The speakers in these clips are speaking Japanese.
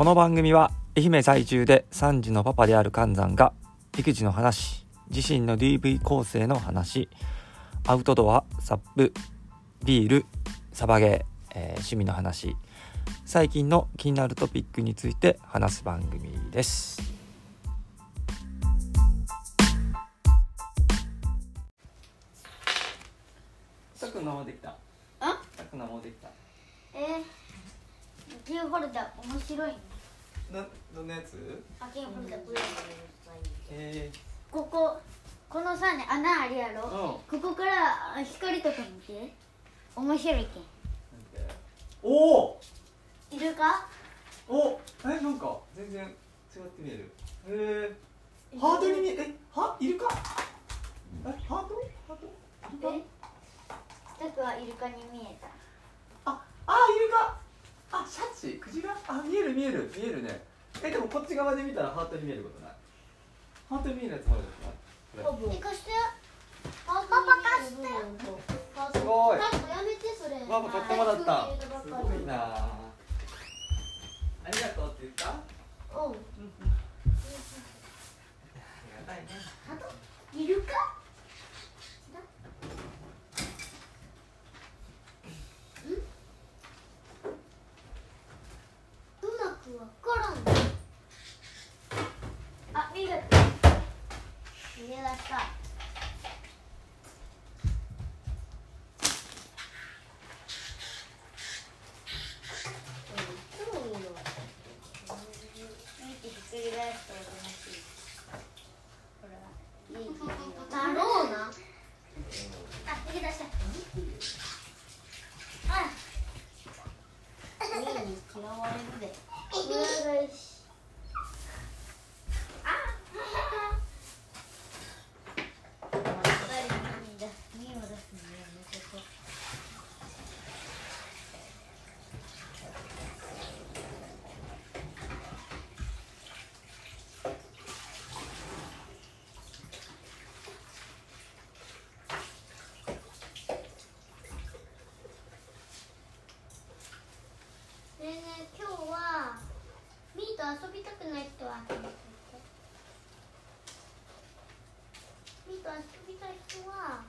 この番組は愛媛在住で3児のパパである寒山が育児の話自身の DV 構成の話アウトドアサップビールサバゲー、えー趣味の話最近の気になるトピックについて話す番組です。さくんのもできた。あ？さくんのもできた。えー、キーホルダー面白い。ねなどんなやつあキーホルダーこれえこここのさね穴あるやー、ろ。うんここからあ光とか見て。面白いけんおおいるかおえなんか全然違って見える。へえハートに見ええは？イルカ？えハート？ハート？え？タクはイルカに見えた。ああイルカあシャチクジラ？あ見える見える見えるね。えでもこっち側で見たらハートに見えることない？ハートに見えるやつもあるじゃない？これえ貸して。パパ貸して。すごい。やめてそれママ買ってもらった。はいすごいな。ありがとうって言ったあおうりがたいねイルカうまくわからんあ、見る逃げ出した見てひっくり返すとおとなしいほらいいいいよだろうなあ、逃げ出したあミ終われるでうわよしあやっぱりミーだミーを出すのやめとこうねえねえ今日は遊びたくない人は手を挙げてミーと遊びたい人は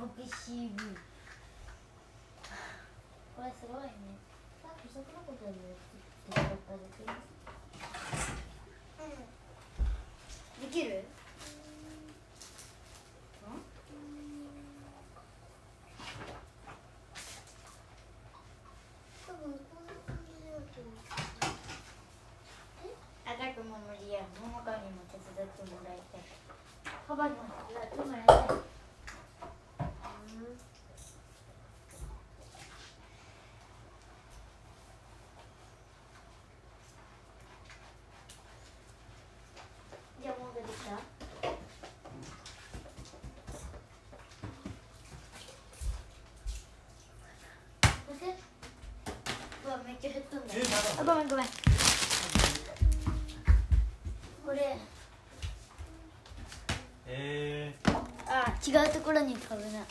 ボキシブこれすごいね。さっきのことできる多分こんな感じだと赤くも無理や桃香にも手伝ってもらいたいパパにも手伝ってもらいたいじゃあもう出てきたそしてうわめっちゃ減ったんだあごめんごめん。違うところに飛ぶな。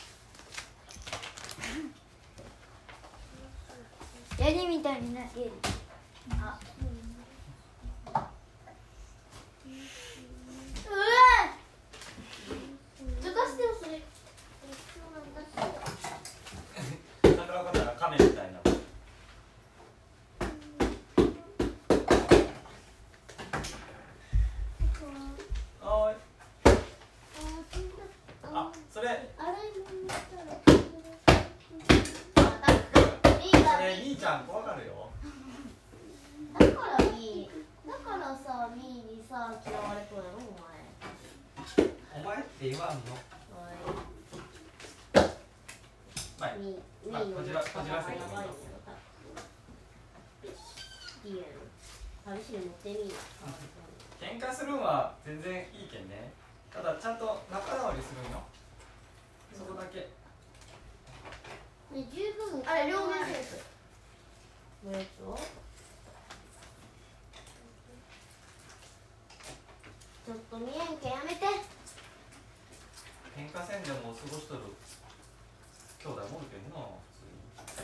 ヤギみたいになってるあうわちょっとしてよそれー、桜子たら亀みたいなおいあそれあれそれ兄ちゃん怖がるよだからいいだからさミーにさ嫌われとるやろお前お前って言わんのはいミーミあーこちらこちら席やばいよいいやろ試しに持ってみよ喧嘩するんは全然いいけんねただちゃんと仲直りするんよそこだけね十分あれ両面テープのやつをちょっと見えんけんやめて喧嘩せんでも過ごしとる兄弟もおるけんな普通に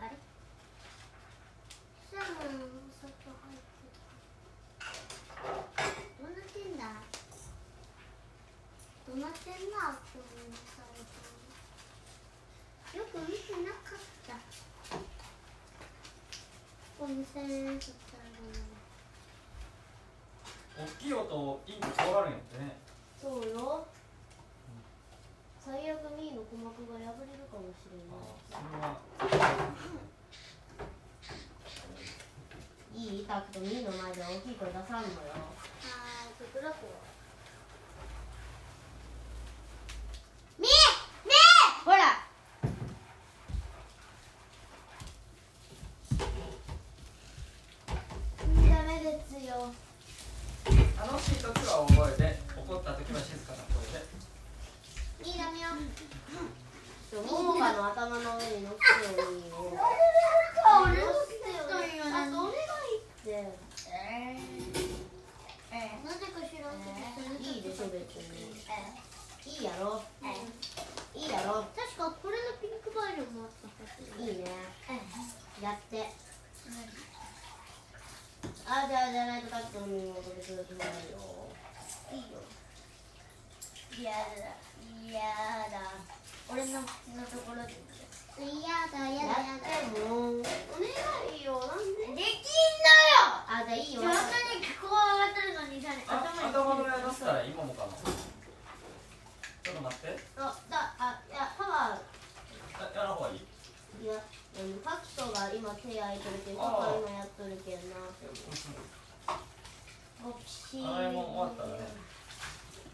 あれサーどうなってんだどうなってんな今日のサイトよく見てなかったお店にとったら大きい音インコ怖がるんやってね。そうよ。最悪ミーの鼓膜が破れるかもしれない。いいタクトミーの前で大きい声出さんのよ。あーそこだこみーみーほらダメですよ楽しい時は大声で怒った時は静かな声でいいダメよももかの頭の上に乗ってよいいよ俺も来たよあとお願いってえなぜか知らんけどいいでしょ別にいいやろいいやろ確かこれのピンクバージョンもあったはずいいねやってあじゃあじゃないとタックの身を取りする気もないよいいよやだやだ俺の口のところでやだややってもお願いよなんでできんのよあじゃあいいよ上手にここ上がってるのにさあ頭に頭の上出したら今もかなちょっと待ってあだあいやパワーあやらんほうがいいいや、うん、ファクトが今手空いてるけど、ああパパ今やっとるけんな。ボクシー洗い物終わったらね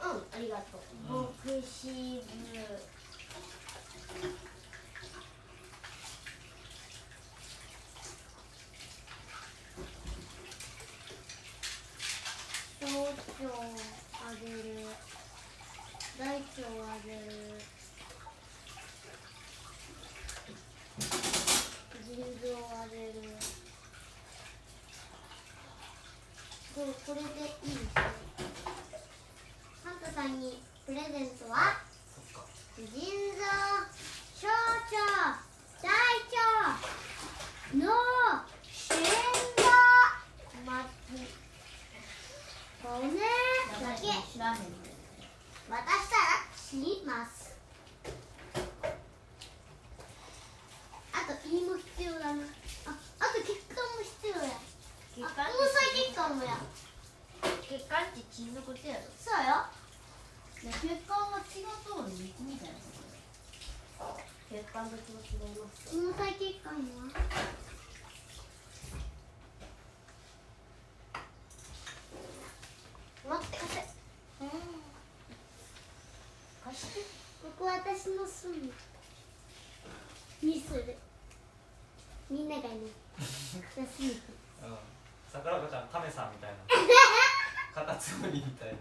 うん、ありがとう。うんボクシーブ。小腸あげる。大腸あげる。腎臓あげる。ここれでいいサンタさんにプレゼントは腎臓小腸大腸脳心臓まず骨だけ。渡したら死にます。あと胃も必要だな。ああと血管も必要や。毛細血管もや。血管って血のことやろ。そうよ。で血管が血が通る道みたいな血管と違います血管は待って貸せ貸してここ私の住むにするみんながね休むうん桜子ちゃん亀さんみたいな。カタツムリみたいな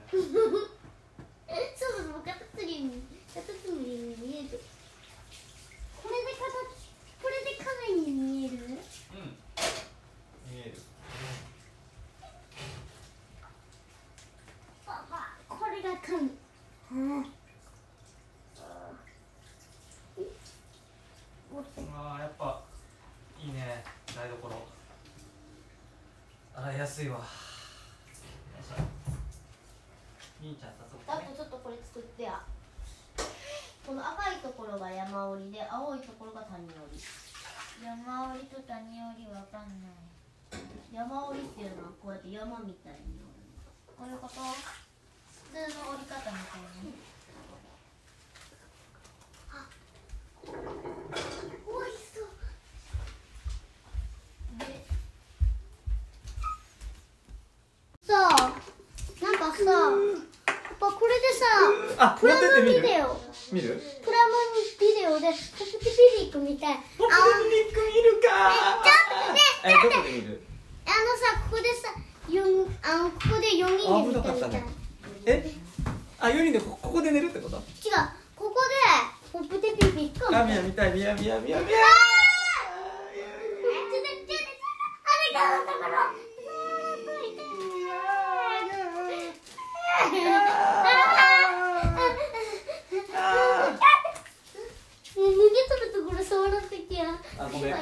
カタツリにカタツムリに見える。これで形これで亀に見える？うん。見える。ああこれが亀うんあーやっぱいいね。台所。洗いやすいわ。みーちゃん早速ね。あとちょっとこれ作ってやこの赤いところが山折りで青いところが谷折り。山折りと谷折りわかんない。山折りっていうのはこうやって山みたいにこういうこと？普通の折り方みたいな。おいしそう。でさあなんかさパパこれでさあプラモビデオ見る？プラモビデオでポプティピリックみたい。あポップミック見るかちょっとねえどこで見る？あのさここでさ四あのここで4人で見たみたい。な、あ危なかったね。え？あ4人でこここで寝るってこと？違う。ここでポプテピピックを見たあみや見たいみやみやみやみやちょっとちょっとあれがだからあごめん。あ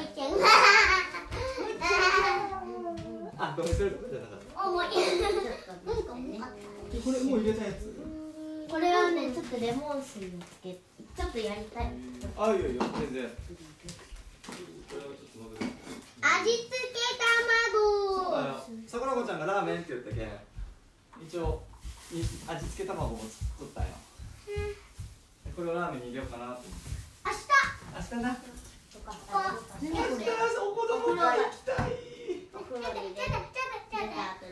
ごめん。それとかじゃなかった重いなん。か重かっこれもう入れたやつ？たこれはねちょっとレモン水につけちょっとやりたい。あいいよいいよ全然。これをちょっと戻る味付けそうだ卵よさくらこちゃんがラーメンって言ったけん一応い味付け卵も作ったんよ。これをラーメンに入れようかなと思って。明日。明日なお子供が行きたいお風呂に入れた後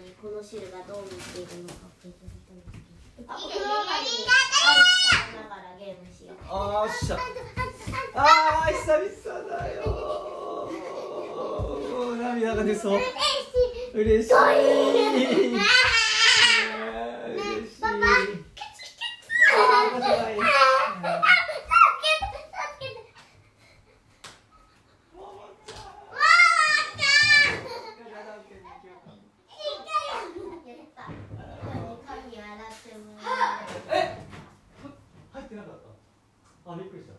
にこの汁がどうなっているのか教えてみたいんですけどあお風呂上がりにながらゲームしようあーしゃあー久々だ。よ涙が出そう嬉しい嬉しいパパあーかわいいえ入ってなかったあびっくりした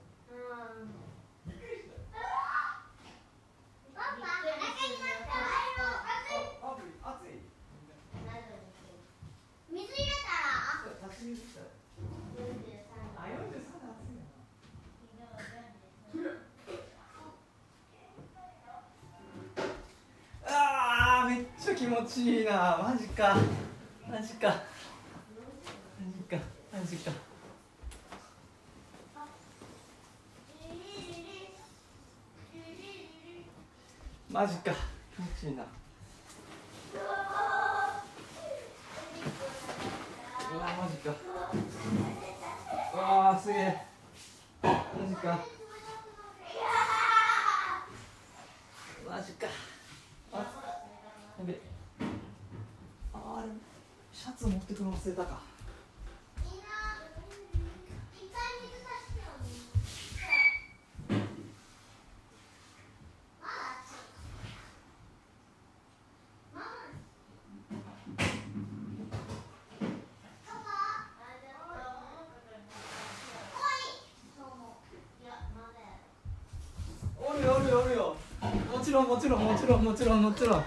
びっくりしたあアプリ熱い水入れたら立ち水したあ43度熱いなあーめっちゃ気持ちいいな。マジか。マジか。マジか。マジか。マジか。気持ちいいな。うわマジか。うわすげえ。マジか。マジかあやべああれシャツ持ってくの忘れたか。おるよおるよおるよ。もちろんもちろんもちろんもちろんもちろん。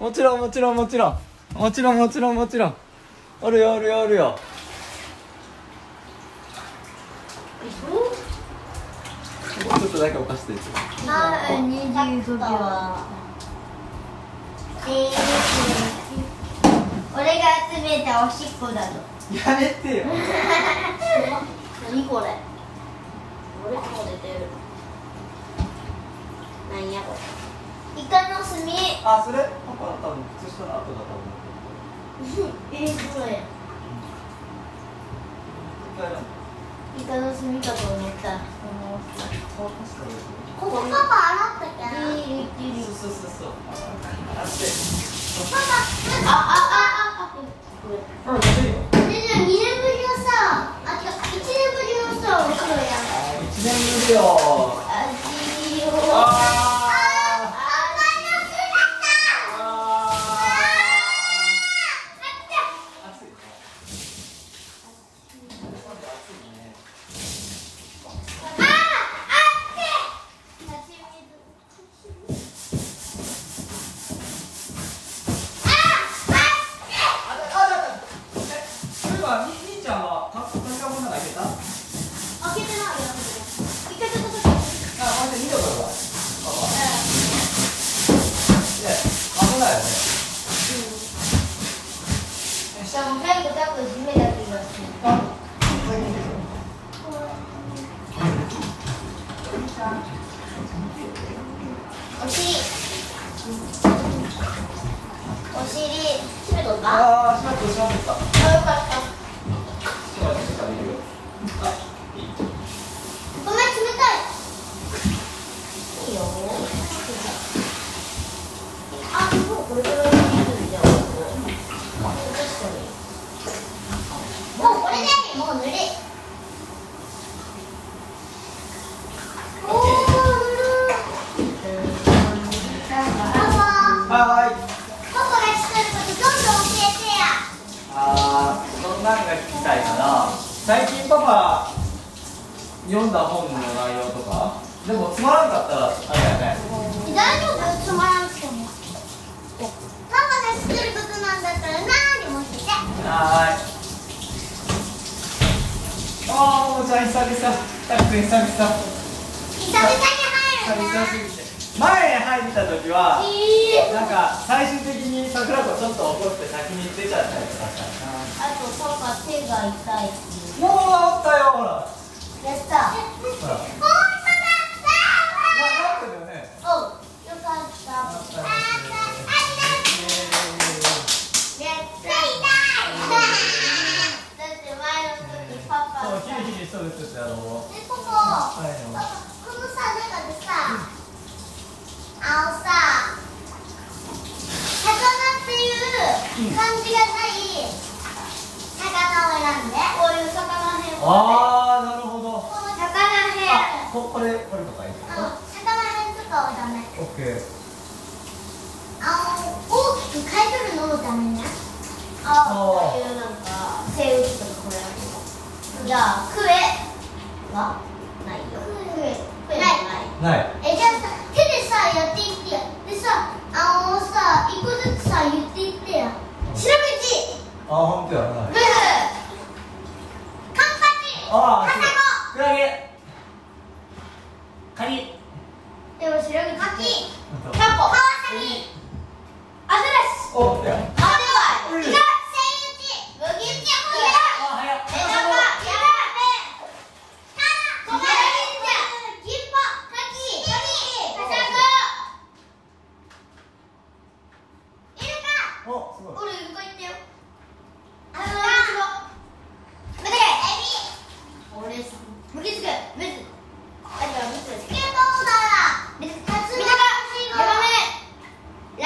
もちろんもちろんもちろん。もちろんもちろんもちろんおるよおるよおるよちょっとだけお菓子であー、二十時は。えー、俺が集めたおしっこだぞ。やめてよ何これ？俺も出てる。なんやこれ？イカの炭。あそれ？パパ多分靴下の後だと思うえー、そうや。イカの炭かと思った。ここパパ洗ったけ？いるいる。そうそうそうそうあってパパ、あああああ。あ2年ぶりのさ、あ違う1年ぶりのさお風呂や。一年ぶりよはーい。ああももちゃん久々。たっくん久々。久々に入る久々すぎて。前入った時はえなんか最終的に桜子ちょっと怒って先に出ちゃったりとかしたあとパパ手が痛いもう治ったよほら。やった。ほら本当な治ったよねだおうよかったあ治ったよやった痛いだって前の時パパそうさとるってあのでここはいこのさ中でさあのさ魚っていう漢字がない魚を選んで。こういう魚編をああなるほど。この魚編。あここれこれとかいいあの魚編とかはダメ。オッケー。あの大きく書いてるのもダメね。あこういうなんか生物とかじゃあクエはないよ。クエクエないないえじゃあさ手でさやっていってよでさあのさ一個ずつさ言っていってよ白口あ本当やないブーカンパチあカサクラゲカニでも白口カキタコカワサギアザラシおっやアデバイうんイカセイウチブギウチホヤあ早っメダカヤラメタラコマラ忍者ギンポカキカニカサゴイルカおすごい俺イルカ行ったよあのー、待てエビ俺さ無傷メズあ違うメズスケートボーダーメズタツノヤマメラ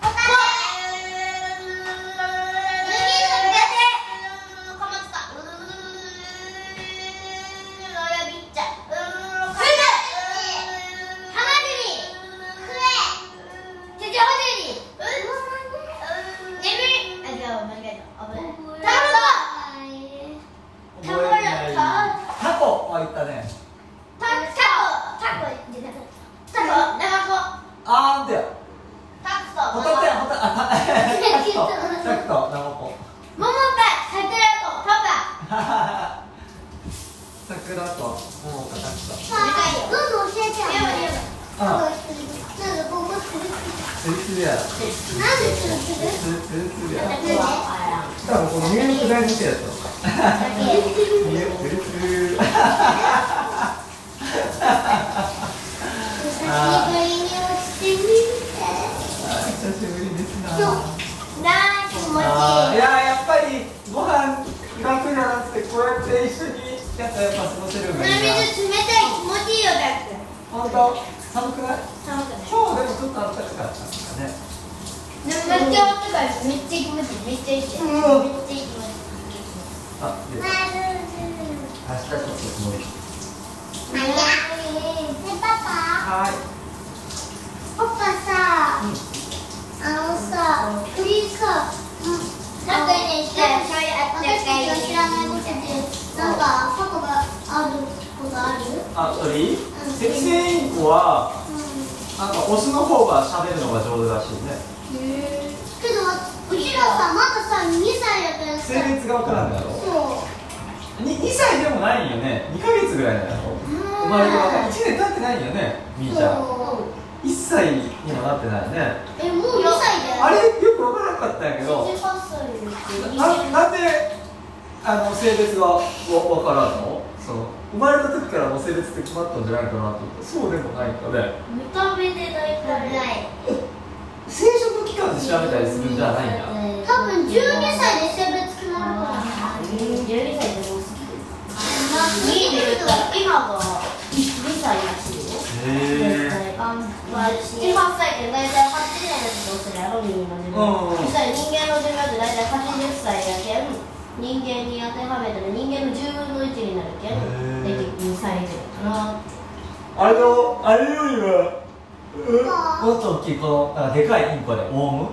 ホタテ無傷メテカマツカロヤビッチャクイズハマグリクエジョジョホテリ眠りあ、違う、間違えた。危ない。タコ覚えてないタコは言ったねタコタコ出たタコナマコあーんてやタクトホタテやホタあたタクトタクトナマコモモカサクラコパパ桜とモモカタクトどんどん教えてよあなんかここつるツルツルやなんでつるつるツルツルツルやなんで多分この入浴剤のせいやと入浴ツルツル久しぶりに落ちてみて久しぶりですなそうなあ気持ちいいいややっぱりご飯楽じゃなくてこうやって一緒にやったやっぱ過ごせるのがいいな水冷たい気持ちいいよだって本当寒くない寒くない今日でも。ちょっと暖かかったんだねめっちゃ温かいめっちゃ気持ちいいめっちゃいいめっちゃいい気持ちいいあで明日ちょっと曇りねパパはいパパさ、あのさなんかね私たちが知らないことでなんかパパがあることある？あ鳥セキセイインコはなんかオスの方が喋るのが上手らしいね。けどうちらさまださ2歳だからさ性別が分からんのやろ？そうに 2, 歳でもないんよね。2ヶ月ぐらいなんやろ生まれてから1年経ってないんよねみーちゃん。そう。1歳にもなってないよね。えもう2歳だよ。あれよく分からなかったんやけど。18歳ですななんであの性別がわ分からんの？その生まれた時からもう性別って決まったんじゃないかなと思ってそうでもないんかね。見た目で大体。ない生殖期間で調べたりするんじゃないんや。多分12歳で性別決まるから12歳でもう好きですいいね今が2歳らしいよへえあまあ7、8歳って大体8年のろ人間の寿うん命そしたら人間の寿命って大体80歳やけん人間に当てはめたら人間の10分の1になるけん大体2歳ぐらいかなあれのあれよりはうもっと大きいこのなんかでかいインコでオウム？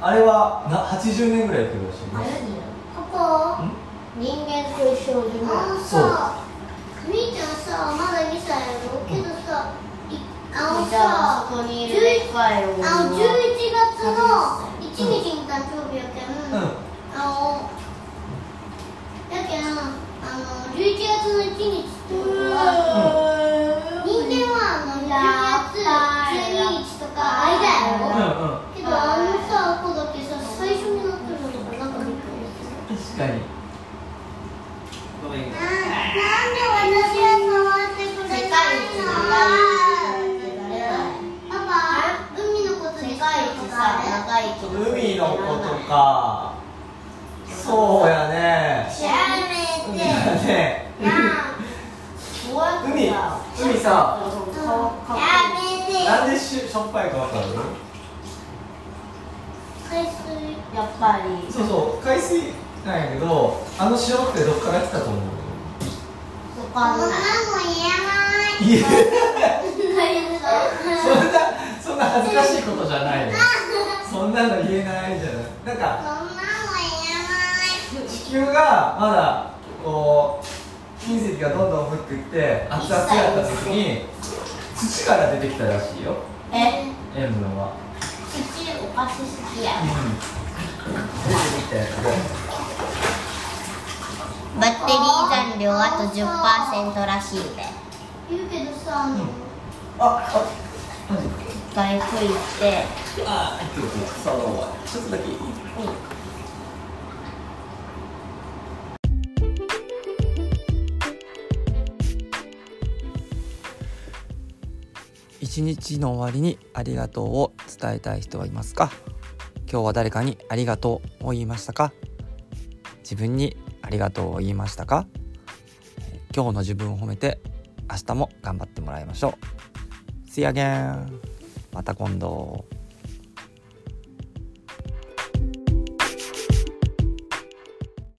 あれはな80年ぐらい生きるらしいあれ人間と一緒の寿命あのさみーちゃんさまだ2歳やろ？けどあのさそこにいるでっかいオウムあの11は月の1日に誕生日やけん、うん。あのやけんあの11月の1日ってことは人間はあの10月12日とか間やろ、うんうんけどあのさ子だけさ最初になってるのとかなんかびっくりする確かになんで私は触ってくれ世界ない一の長パパ海のことでい世界一さ長生きの海のことか。そうやね。やめ 海てだね海さ海さやめて。なんでししょっぱいかわかる？海水やっぱり。そうそう海水なんやけどあの塩ってどっから来たと思う？わかんないそんなの言いやえない。そんなそんな恥ずかしいことじゃないよそんなの言えないじゃないな。んかそんなの言えない。地球がまだこう隕石がどんどん降っていって熱々やった時に土から出てきたらしいよ。え？塩分は。土お菓子好きや。うん。出てきたやつで。バッテリー残量あと10%らしいで言うけどさあの、ああマジ一回吹いてああ、そうちょっとだけいい一日の終わりにありがとうを伝えたい人はいますか？今日は誰かにありがとうを言いましたか？自分にありがとうを言いましたか？今日の自分を褒めて明日も頑張ってもらいましょう。See you again! また今度。